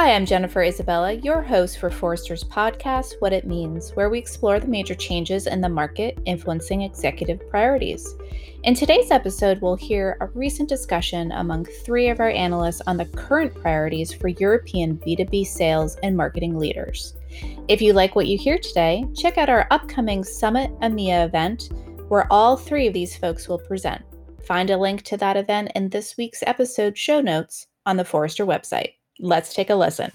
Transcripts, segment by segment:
Hi, I'm Jennifer Isabella, your host for Forrester's podcast, What It Means, where we explore the major changes in the market influencing executive priorities. In today's episode, we'll hear a recent discussion among three of our analysts on the current priorities for European B2B sales and marketing leaders. If you like what you hear today, check out our upcoming Summit EMEA event, where all three of these folks will present. Find a link to that event in this week's episode show notes on the Forrester website. Let's take a listen.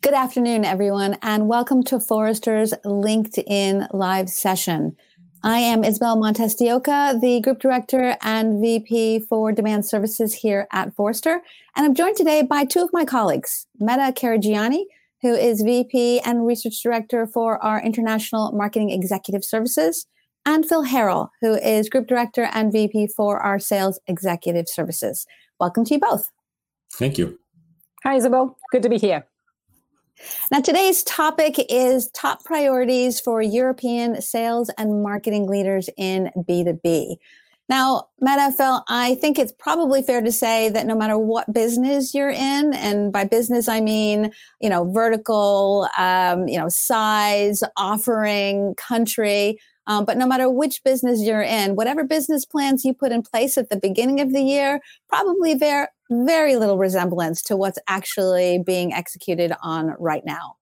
Good afternoon, everyone, and welcome to Forrester's LinkedIn live session. I am Isabel Montesdeoca, the Group Director and VP for Demand Services here at Forrester. And I'm joined today by two of my colleagues, Meta Karagianni, who is VP and Research Director for our International Marketing Executive Services, and Phil Harrell, who is Group Director and VP for our Sales Executive Services. Welcome to you both. Thank you. Hi, Isabel. Good to be here. Now, today's topic is top priorities for European sales and marketing leaders in B2B. Now, Phil, I think it's probably fair to say that no matter what business you're in, and by business I mean, you know, vertical, um, you know, size, offering, country, um, but no matter which business you're in, whatever business plans you put in place at the beginning of the year probably bear very little resemblance to what's actually being executed on right now.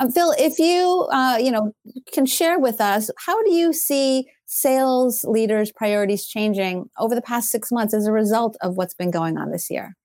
Um, Phil, if you uh, you know can share with us, how do you see sales leaders' priorities changing over the past six months as a result of what's been going on this year?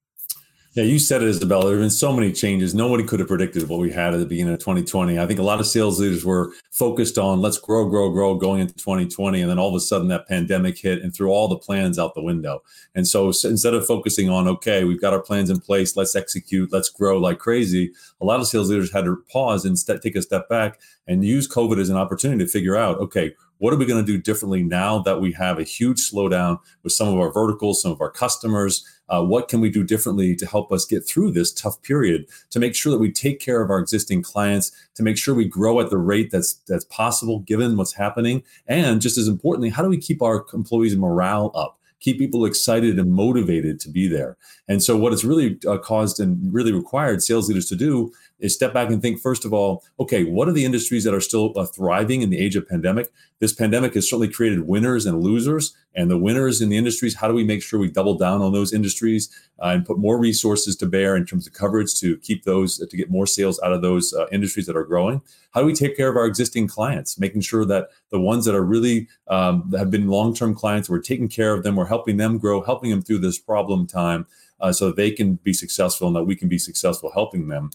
Yeah, you said it, Isabella. There have been so many changes. Nobody could have predicted what we had at the beginning of 2020. I think a lot of sales leaders were focused on let's grow, grow, grow going into 2020. And then all of a sudden that pandemic hit and threw all the plans out the window. And so instead of focusing on, okay, we've got our plans in place, let's execute, let's grow like crazy, a lot of sales leaders had to pause and st- take a step back and use COVID as an opportunity to figure out, okay, what are we going to do differently now that we have a huge slowdown with some of our verticals, some of our customers? Uh, what can we do differently to help us get through this tough period to make sure that we take care of our existing clients, to make sure we grow at the rate that's that's possible given what's happening, and just as importantly, how do we keep our employees' morale up? keep people excited and motivated to be there. And so, what it's really uh, caused and really required sales leaders to do is step back and think first of all, okay, what are the industries that are still uh, thriving in the age of pandemic? This pandemic has certainly created winners and losers, and the winners in the industries. How do we make sure we double down on those industries uh, and put more resources to bear in terms of coverage to keep those to get more sales out of those uh, industries that are growing? How do we take care of our existing clients, making sure that the ones that are really um, that have been long-term clients, we're taking care of them, we're helping them grow, helping them through this problem time. Uh, so they can be successful and that we can be successful helping them.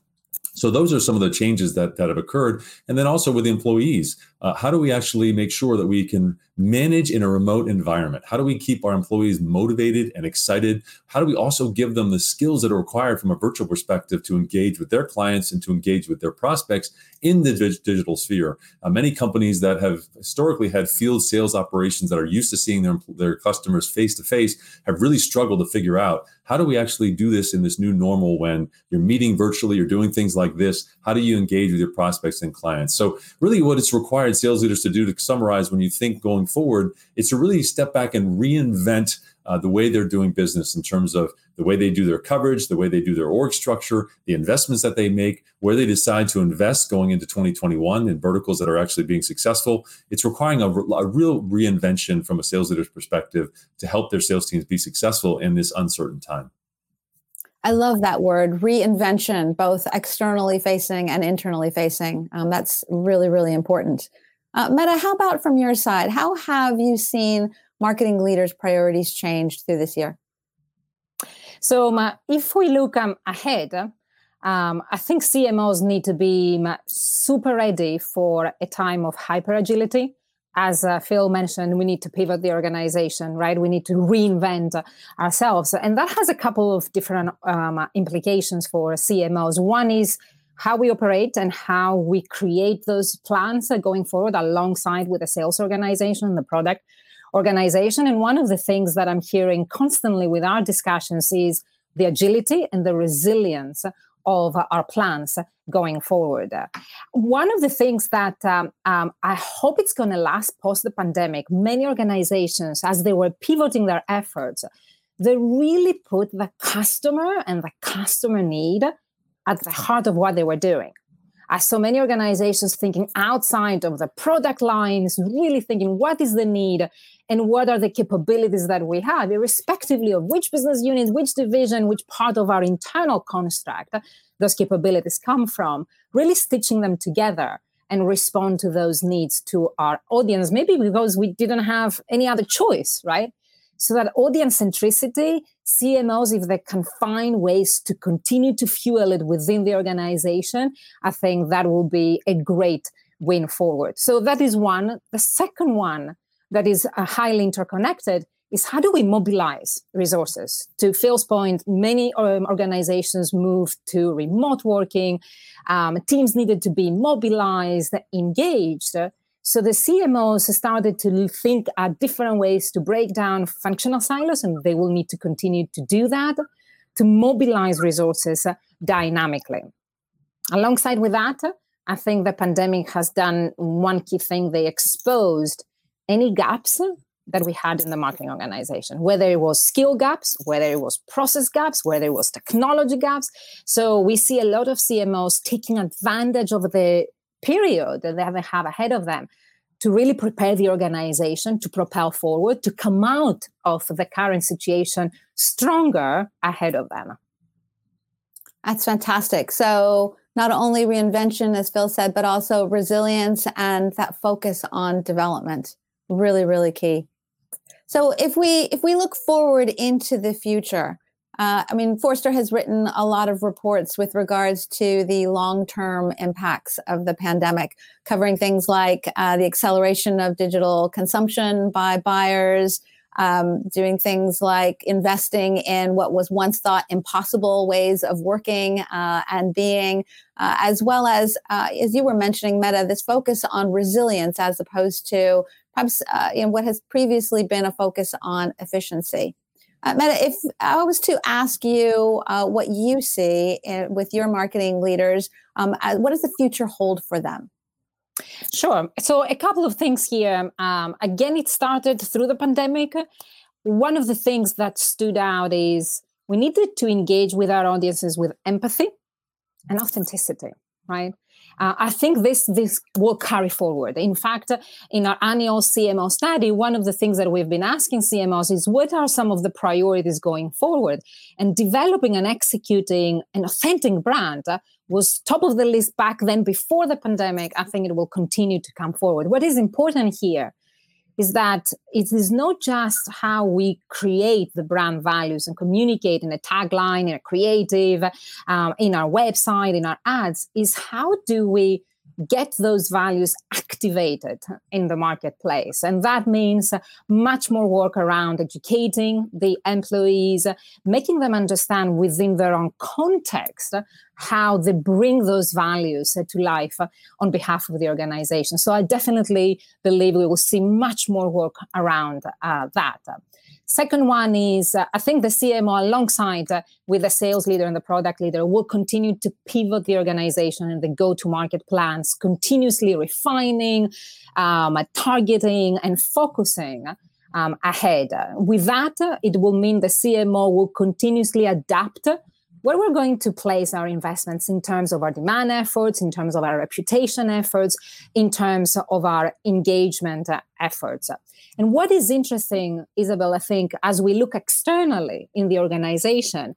So those are some of the changes that that have occurred, and then also with the employees, uh, how do we actually make sure that we can manage in a remote environment? How do we keep our employees motivated and excited? How do we also give them the skills that are required from a virtual perspective to engage with their clients and to engage with their prospects in the digital sphere? Uh, many companies that have historically had field sales operations that are used to seeing their, their customers face to face have really struggled to figure out how do we actually do this in this new normal when you're meeting virtually, you're doing things like this? How do you engage with your prospects and clients? So, really, what it's required sales leaders to do to summarize when you think going forward is to really step back and reinvent uh, the way they're doing business in terms of the way they do their coverage, the way they do their org structure, the investments that they make, where they decide to invest going into 2021 in verticals that are actually being successful. It's requiring a, a real reinvention from a sales leader's perspective to help their sales teams be successful in this uncertain time. I love that word, reinvention, both externally facing and internally facing. Um, that's really, really important. Uh, Meta, how about from your side? How have you seen marketing leaders' priorities changed through this year? So, um, if we look um, ahead, um, I think CMOs need to be super ready for a time of hyper agility. As uh, Phil mentioned, we need to pivot the organization, right? We need to reinvent ourselves. And that has a couple of different um, implications for CMOs. One is how we operate and how we create those plans going forward alongside with the sales organization, and the product organization. And one of the things that I'm hearing constantly with our discussions is the agility and the resilience of our plans going forward. One of the things that um, um, I hope it's going to last post the pandemic, many organizations, as they were pivoting their efforts, they really put the customer and the customer need at the heart of what they were doing. I saw many organizations thinking outside of the product lines, really thinking what is the need and what are the capabilities that we have, irrespectively of which business unit, which division, which part of our internal construct those capabilities come from, really stitching them together and respond to those needs to our audience, maybe because we didn't have any other choice, right? So that audience centricity, CMOs, if they can find ways to continue to fuel it within the organization, I think that will be a great win forward. So that is one. The second one that is uh, highly interconnected is how do we mobilize resources? To Phil's point, many um, organizations moved to remote working. Um, teams needed to be mobilized, engaged. So the CMOs started to think at different ways to break down functional silos, and they will need to continue to do that to mobilize resources dynamically. Alongside with that, I think the pandemic has done one key thing. They exposed any gaps that we had in the marketing organization, whether it was skill gaps, whether it was process gaps, whether it was technology gaps. So we see a lot of CMOs taking advantage of the period that they have ahead of them to really prepare the organization to propel forward, to come out of the current situation stronger ahead of them. That's fantastic. So, not only reinvention, as Phil said, but also resilience and that focus on development. Really, really key. So, if we if we look forward into the future, uh, I mean, Forrester has written a lot of reports with regards to the long term impacts of the pandemic, covering things like uh, the acceleration of digital consumption by buyers, um, doing things like investing in what was once thought impossible ways of working uh, and being, uh, as well as, uh, as you were mentioning, Meta, this focus on resilience as opposed to perhaps uh, you know, what has previously been a focus on efficiency. Uh, Meta, if I was to ask you uh, what you see in, with your marketing leaders, um, uh, what does the future hold for them? Sure. So, a couple of things here. Um, again, it started through the pandemic. One of the things that stood out is we needed to engage with our audiences with empathy and authenticity, right? Uh, I think this this will carry forward. In fact, in our annual CMO study, one of the things that we've been asking CMOs is what are some of the priorities going forward, and developing and executing an authentic brand was top of the list back then before the pandemic. I think it will continue to come forward. What is important here is that it is not just how we create the brand values and communicate in a tagline, in a creative, um, in our website, in our ads, is how do we get those values activated in the marketplace. And that means much more work around educating the employees, making them understand within their own context how they bring those values to life on behalf of the organization. So I definitely believe we will see much more work around uh, that. Second one is uh, I think the CMO, alongside uh, with the sales leader and the product leader, will continue to pivot the organization and the go to market plans, continuously refining, um, targeting, and focusing. Um, ahead. With that, it will mean the CMO will continuously adapt where we're going to place our investments in terms of our demand efforts, in terms of our reputation efforts, in terms of our engagement efforts. And what is interesting, Isabel, I think, as we look externally in the organization,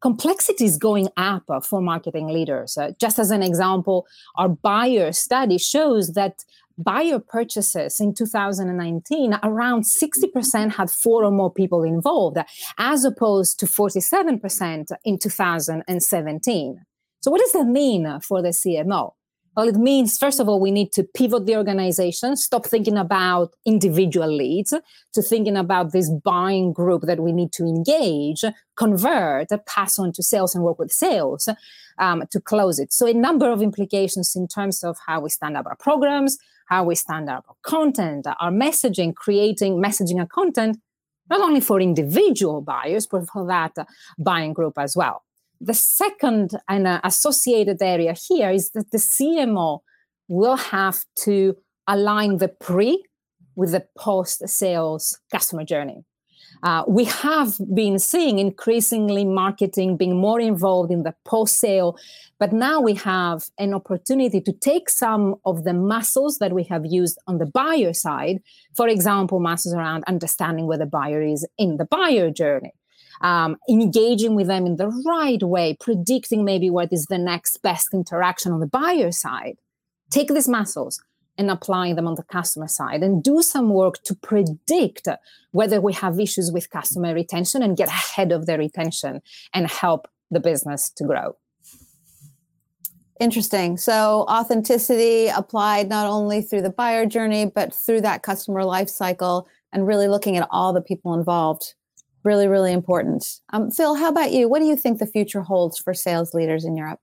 complexity is going up for marketing leaders. Just as an example, our buyer study shows that buyer purchases in 2019, around 60% had four or more people involved, as opposed to 47% in 2017. So, what does that mean for the CMO? Well, it means, first of all, we need to pivot the organization, stop thinking about individual leads, to thinking about this buying group that we need to engage, convert, pass on to sales, and work with sales um, to close it. So, a number of implications in terms of how we stand up our programs, how we stand up our content, our messaging, creating messaging and content, not only for individual buyers, but for that buying group as well. The second and uh, associated area here is that the CMO will have to align the pre with the post sales customer journey. Uh, we have been seeing increasingly marketing being more involved in the post sale, but now we have an opportunity to take some of the muscles that we have used on the buyer side, for example, muscles around understanding where the buyer is in the buyer journey. Um, engaging with them in the right way, predicting maybe what is the next best interaction on the buyer side. Take these muscles, and applying them on the customer side and do some work to predict whether we have issues with customer retention and get ahead of the retention and help the business to grow. Interesting. So authenticity applied not only through the buyer journey, but through that customer life cycle and really looking at all the people involved. Really, really important. Um, Phil, how about you? What do you think the future holds for sales leaders in Europe?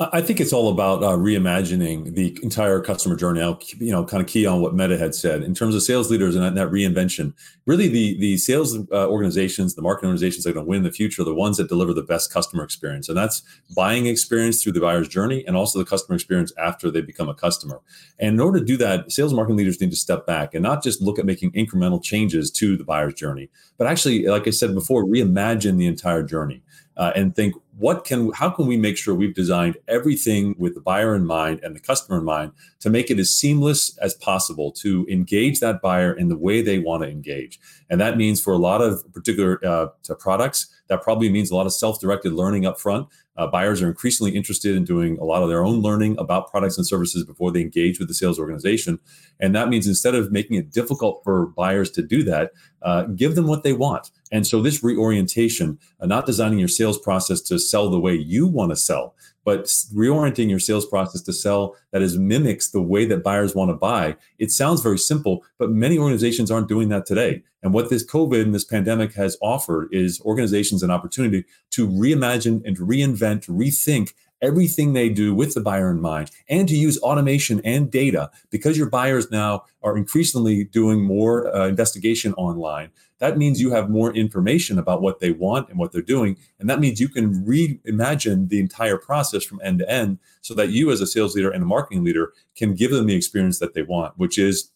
I think it's all about uh, reimagining the entire customer journey. I'll, you know, kind of key on what Meta had said in terms of sales leaders and that, that reinvention. Really, the the sales uh, organizations, the marketing organizations that are going to win in the future are the ones that deliver the best customer experience, and that's buying experience through the buyer's journey and also the customer experience after they become a customer. And in order to do that, sales marketing leaders need to step back and not just look at making incremental changes to the buyer's journey, but actually, like I said before, reimagine the entire journey uh, and think what can how can we make sure we've designed everything with the buyer in mind and the customer in mind to make it as seamless as possible to engage that buyer in the way they want to engage? And that means for a lot of particular uh, products that probably means a lot of self-directed learning up front uh, buyers are increasingly interested in doing a lot of their own learning about products and services before they engage with the sales organization. And that means instead of making it difficult for buyers to do that, uh, give them what they want. And so, this reorientation, uh, not designing your sales process to sell the way you want to sell, but reorienting your sales process to sell that is mimics the way that buyers want to buy. It sounds very simple, but many organizations aren't doing that today. And what this COVID and this pandemic has offered is organizations an opportunity to reimagine and reinvent, rethink everything they do with the buyer in mind and to use automation and data. Because your buyers now are increasingly doing more uh, investigation online that means you have more information about what they want and what they're doing. And that means you can reimagine the entire process from end to end so that you as a sales leader and a marketing leader can give them the experience that they want which is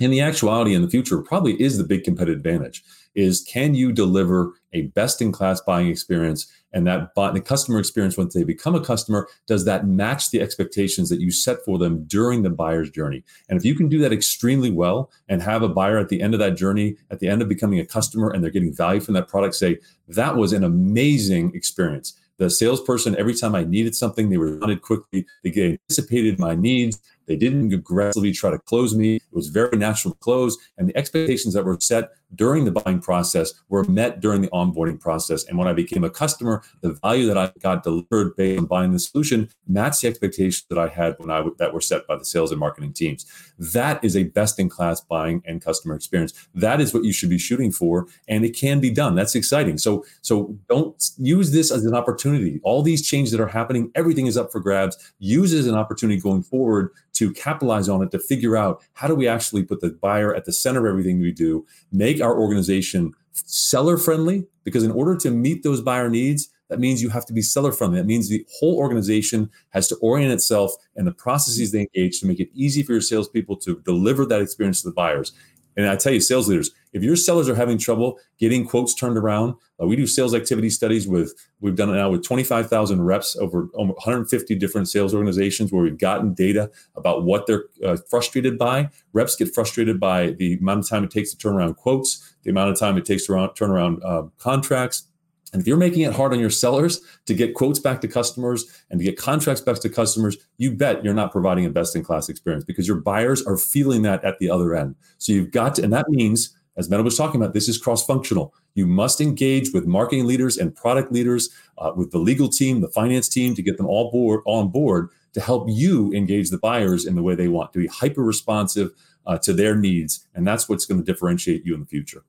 in the actuality in the future probably is the big competitive advantage is can you deliver a best in class buying experience and that the customer experience once they become a customer does that match the expectations that you set for them during the buyer's journey? And if you can do that extremely well and have a buyer at the end of that journey at the end of becoming a customer and they're getting value from that product say that was an amazing experience. The salesperson every time i needed something they responded quickly. They anticipated my needs they didn't aggressively try to close me. It was very natural to close. And the expectations that were set during the buying process were met during the onboarding process. And when I became a customer, the value that I got delivered based on buying the solution matched the expectations that I had when I w- that were set by the sales and marketing teams. That is a best in class buying and customer experience. That is what you should be shooting for, and it can be done. That's exciting. So so don't use this as an opportunity. All these changes that are happening, everything is up for grabs. Use it as an opportunity going forward to capitalize on it to figure out how do we actually put the buyer at the center of everything we do, make our organization seller friendly, because in order to meet those buyer needs, that means you have to be seller friendly. That means the whole organization has to orient itself and the processes they engage to make it easy for your salespeople to deliver that experience to the buyers. And I tell you, sales leaders, if your sellers are having trouble getting quotes turned around, uh, we do sales activity studies with, we've done it now with 25,000 reps over 150 different sales organizations where we've gotten data about what they're uh, frustrated by. Reps get frustrated by the amount of time it takes to turn around quotes, the amount of time it takes to turn around uh, contracts and if you're making it hard on your sellers to get quotes back to customers and to get contracts back to customers, you bet you're not providing a best in class experience because your buyers are feeling that at the other end. So you've got to, and that means, as Meta was talking about, this is cross functional. You must engage with marketing leaders and product leaders, uh, with the legal team, the finance team to get them all board on board to help you engage the buyers in the way they want to be hyper responsive uh, to their needs. And that's what's going to differentiate you in the future.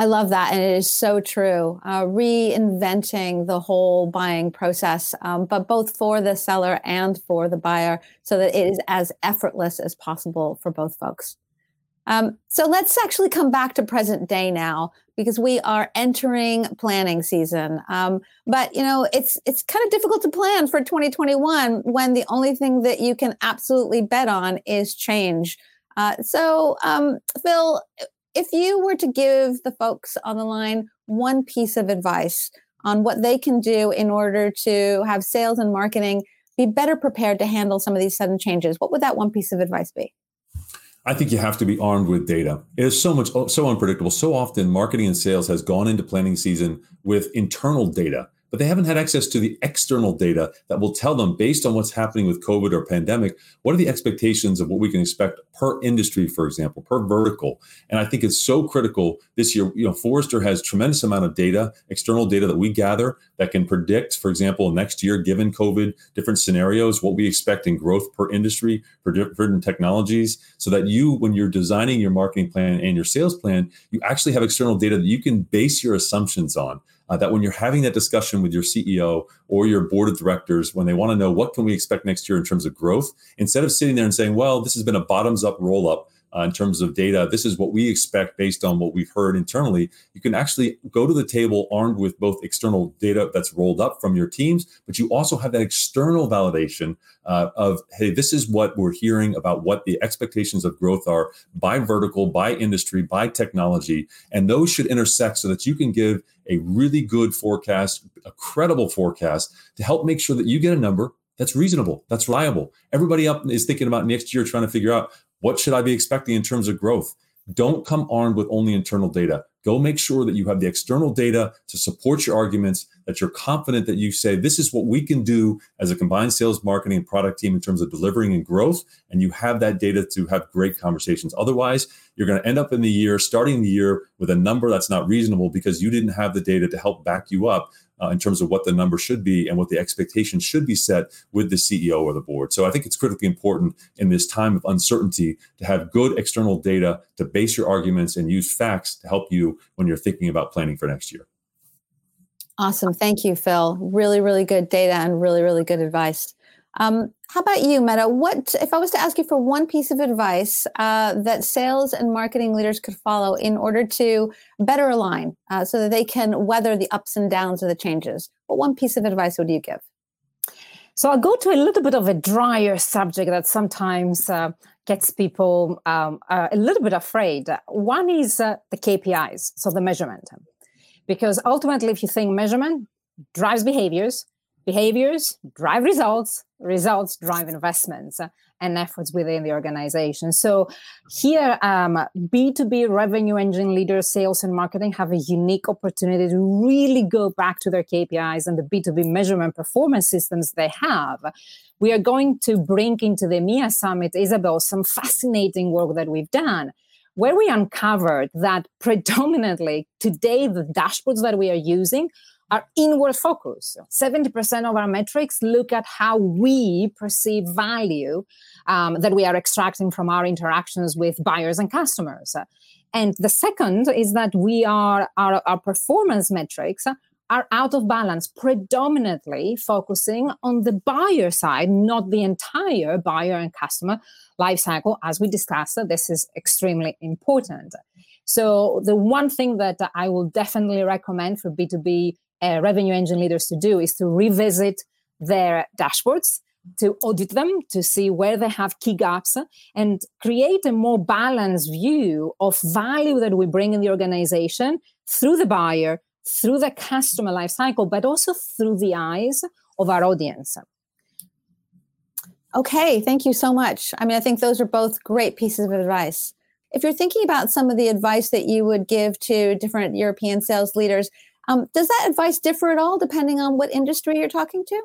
I love that. And it is so true. Uh, reinventing the whole buying process, um, but both for the seller and for the buyer so that it is as effortless as possible for both folks. Um, so let's actually come back to present day now because we are entering planning season. Um, but you know, it's it's kind of difficult to plan for 2021 when the only thing that you can absolutely bet on is change. Uh, so, um, Phil, if you were to give the folks on the line one piece of advice on what they can do in order to have sales and marketing be better prepared to handle some of these sudden changes, what would that one piece of advice be? I think you have to be armed with data. It is so much so unpredictable. So often marketing and sales has gone into planning season with internal data but they haven't had access to the external data that will tell them based on what's happening with COVID or pandemic, what are the expectations of what we can expect per industry, for example, per vertical. And I think it's so critical this year. You know, Forrester has tremendous amount of data, external data that we gather that can predict, for example, next year, given COVID, different scenarios, what we expect in growth per industry, for different technologies, so that you, when you're designing your marketing plan and your sales plan, you actually have external data that you can base your assumptions on uh, that when you're having that discussion with your CEO or your board of directors, when they want to know what can we expect next year in terms of growth, instead of sitting there and saying, well, this has been a bottoms up roll up, uh, in terms of data. This is what we expect based on what we've heard internally. You can actually go to the table armed with both external data that's rolled up from your teams, but you also have that external validation uh, of, hey, this is what we're hearing about what the expectations of growth are by vertical, by industry, by technology. And those should intersect so that you can give a really good forecast, a credible forecast to help make sure that you get a number that's reasonable, that's reliable. Everybody up is thinking about next year, trying to figure out what should I be expecting in terms of growth? Don't come armed with only internal data. Go make sure that you have the external data to support your arguments, that you're confident that you say, this is what we can do as a combined sales, marketing, and product team in terms of delivering and growth. And you have that data to have great conversations. Otherwise, you're going to end up in the year, starting the year with a number that's not reasonable because you didn't have the data to help back you up uh, in terms of what the number should be and what the expectations should be set with the CEO or the board. So I think it's critically important in this time of uncertainty to have good external data to base your arguments and use facts to help you when you're thinking about planning for next year. Awesome. Thank you, Phil. Really, really good data and really, really good advice. Um, how about you, Meta? What if I was to ask you for one piece of advice uh, that sales and marketing leaders could follow in order to better align, uh, so that they can weather the ups and downs of the changes? What one piece of advice would you give? So I'll go to a little bit of a drier subject that sometimes uh, gets people um, a little bit afraid. One is uh, the KPIs, so the measurement, because ultimately, if you think measurement drives behaviors, behaviors drive results results drive investments and efforts within the organization. So here um, b2b revenue engine leaders sales and marketing have a unique opportunity to really go back to their kpis and the b2b measurement performance systems they have. We are going to bring into the EMEA Summit, Isabel, some fascinating work that we've done where we uncovered that predominantly today the dashboards that we are using are inward focus. 70% of our metrics look at how we perceive value um, that we are extracting from our interactions with buyers and customers. And the second is that we are our, our performance metrics are out of balance, predominantly focusing on the buyer side, not the entire buyer and customer lifecycle. As we discussed, this is extremely important. So, the one thing that I will definitely recommend for B2B uh, revenue engine leaders to do is to revisit their dashboards to audit them to see where they have key gaps and create a more balanced view of value that we bring in the organization through the buyer through the customer lifecycle but also through the eyes of our audience. Okay thank you so much. I mean i think those are both great pieces of advice. If you're thinking about some of the advice that you would give to different european sales leaders um, does that advice differ at all depending on what industry you're talking to?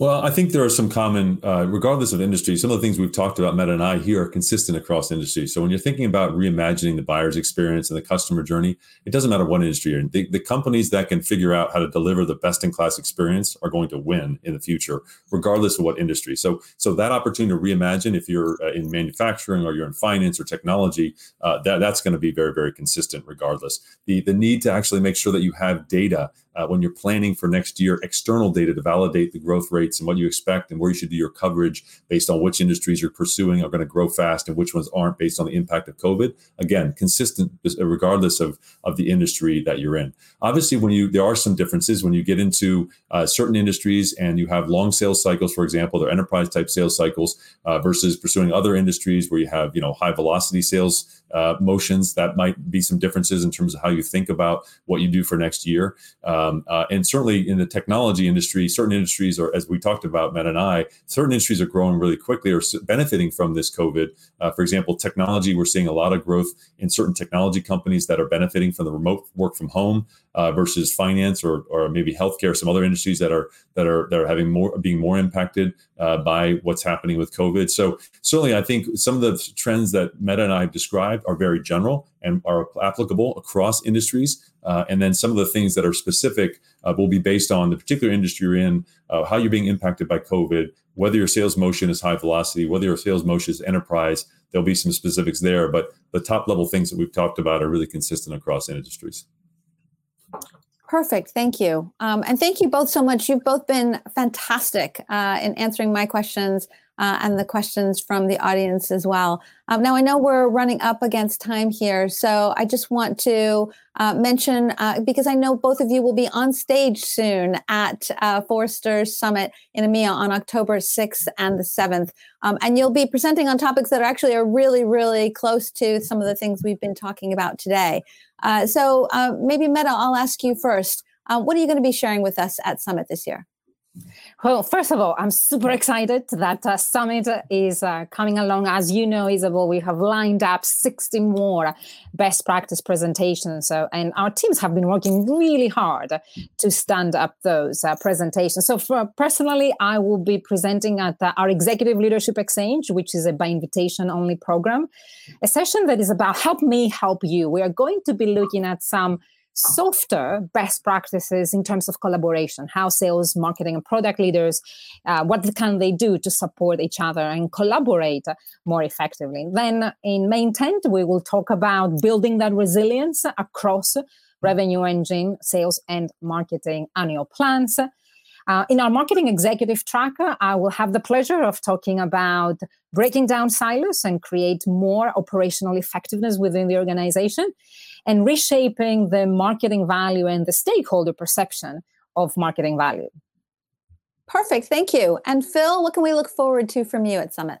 Well, I think there are some common, uh, regardless of industry, some of the things we've talked about, Meta and I, here are consistent across industries. So when you're thinking about reimagining the buyer's experience and the customer journey, it doesn't matter what industry you're in. The, the companies that can figure out how to deliver the best in class experience are going to win in the future, regardless of what industry. So, so that opportunity to reimagine, if you're uh, in manufacturing or you're in finance or technology, uh, that, that's going to be very, very consistent regardless. The, the need to actually make sure that you have data uh, when you're planning for next year, external data to validate the growth rates and what you expect and where you should do your coverage based on which industries you're pursuing are going to grow fast and which ones aren't based on the impact of COVID. Again, consistent regardless of, of the industry that you're in. Obviously, when you there are some differences when you get into uh, certain industries and you have long sales cycles, for example, they're enterprise type sales cycles uh, versus pursuing other industries where you have you know high velocity sales uh, motions. That might be some differences in terms of how you think about what you do for next year. Um, uh, and certainly in the technology industry, certain industries are, as we talked about, Matt and I, certain industries are growing really quickly or benefiting from this COVID. Uh, for example, technology, we're seeing a lot of growth in certain technology companies that are benefiting from the remote work from home uh, versus finance or, or maybe healthcare, some other industries that are that are that are having more being more impacted uh, by what's happening with COVID. So certainly, I think some of the trends that Meta and I have described are very general and are applicable across industries. Uh, and then some of the things that are specific uh, will be based on the particular industry you're in, uh, how you're being impacted by COVID, whether your sales motion is high velocity, whether your sales motion is enterprise. There'll be some specifics there, but the top level things that we've talked about are really consistent across industries. Perfect. Thank you. Um, and thank you both so much. You've both been fantastic uh, in answering my questions uh, and the questions from the audience as well. Um, now, I know we're running up against time here, so I just want to uh, mention uh, because I know both of you will be on stage soon at uh, Forrester's Summit in EMEA on October 6th and the 7th. Um, and you'll be presenting on topics that are actually are really, really close to some of the things we've been talking about today. Uh, so uh, maybe Meta, I'll ask you first. Uh, what are you going to be sharing with us at Summit this year? Well, first of all, I'm super excited that uh, Summit is uh, coming along. As you know, Isabel, we have lined up 60 more best practice presentations. So, and our teams have been working really hard to stand up those uh, presentations. So, for, personally, I will be presenting at uh, our Executive Leadership Exchange, which is a by invitation only program, a session that is about help me help you. We are going to be looking at some softer best practices in terms of collaboration how sales marketing and product leaders uh, what can they do to support each other and collaborate more effectively. Then in main tent we will talk about building that resilience across revenue engine sales and marketing annual plans. Uh, in our marketing executive tracker, I will have the pleasure of talking about breaking down silos and create more operational effectiveness within the organization and reshaping the marketing value and the stakeholder perception of marketing value. Perfect. Thank you. And Phil, what can we look forward to from you at Summit?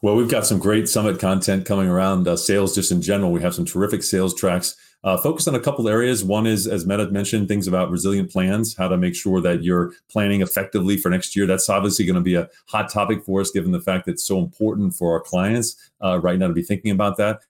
Well, we've got some great summit content coming around uh, sales just in general. We have some terrific sales tracks uh, focused on a couple areas. One is, as Meta mentioned, things about resilient plans, how to make sure that you're planning effectively for next year. That's obviously going to be a hot topic for us, given the fact that it's so important for our clients uh, right now to be thinking about that.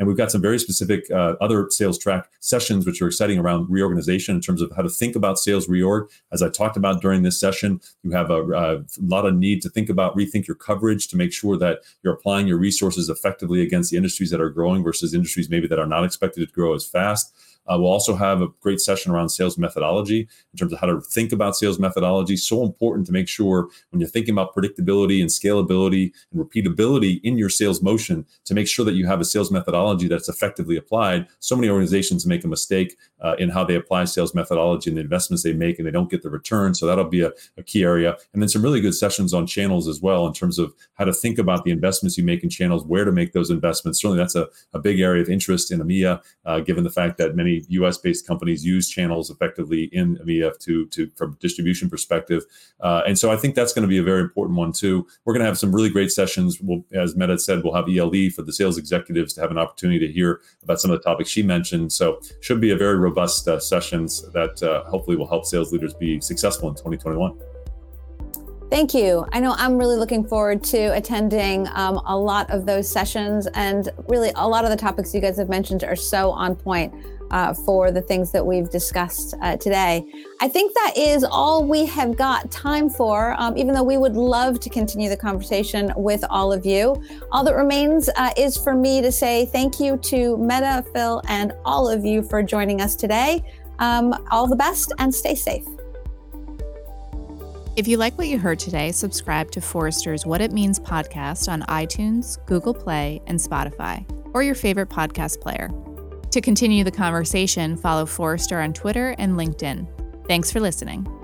And we've got some very specific uh, other sales track sessions, which are exciting around reorganization in terms of how to think about sales reorg. As I talked about during this session, you have a, a lot of need to think about rethink your coverage to make sure that you're applying your resources effectively against the industries that are growing versus industries maybe that are not expected to grow as fast. Uh, we'll also have a great session around sales methodology in terms of how to think about sales methodology. So important to make sure when you're thinking about predictability and scalability and repeatability in your sales motion to make sure that you have a sales methodology that's effectively applied. So many organizations make a mistake uh, in how they apply sales methodology and the investments they make, and they don't get the return. So that'll be a, a key area. And then some really good sessions on channels as well in terms of how to think about the investments you make in channels, where to make those investments. Certainly, that's a, a big area of interest in EMEA, uh, given the fact that many U.S. based companies use channels effectively in EMEA to, to from distribution perspective. Uh, and so I think that's going to be a very important one too. We're going to have some really great sessions. We'll, as Meta said, we'll have ELE for the sales executives to have an opportunity to hear about some of the topics she mentioned. So should be a very robust uh, sessions that uh, hopefully will help sales leaders be successful in 2021. Thank you. I know I'm really looking forward to attending um, a lot of those sessions, and really a lot of the topics you guys have mentioned are so on point uh, for the things that we've discussed uh, today. I think that is all we have got time for, um, even though we would love to continue the conversation with all of you. All that remains uh, is for me to say thank you to Meta, Phil, and all of you for joining us today. Um, all the best and stay safe. If you like what you heard today, subscribe to Forrester's What It Means podcast on iTunes, Google Play, and Spotify, or your favorite podcast player. To continue the conversation, follow Forrester on Twitter and LinkedIn. Thanks for listening.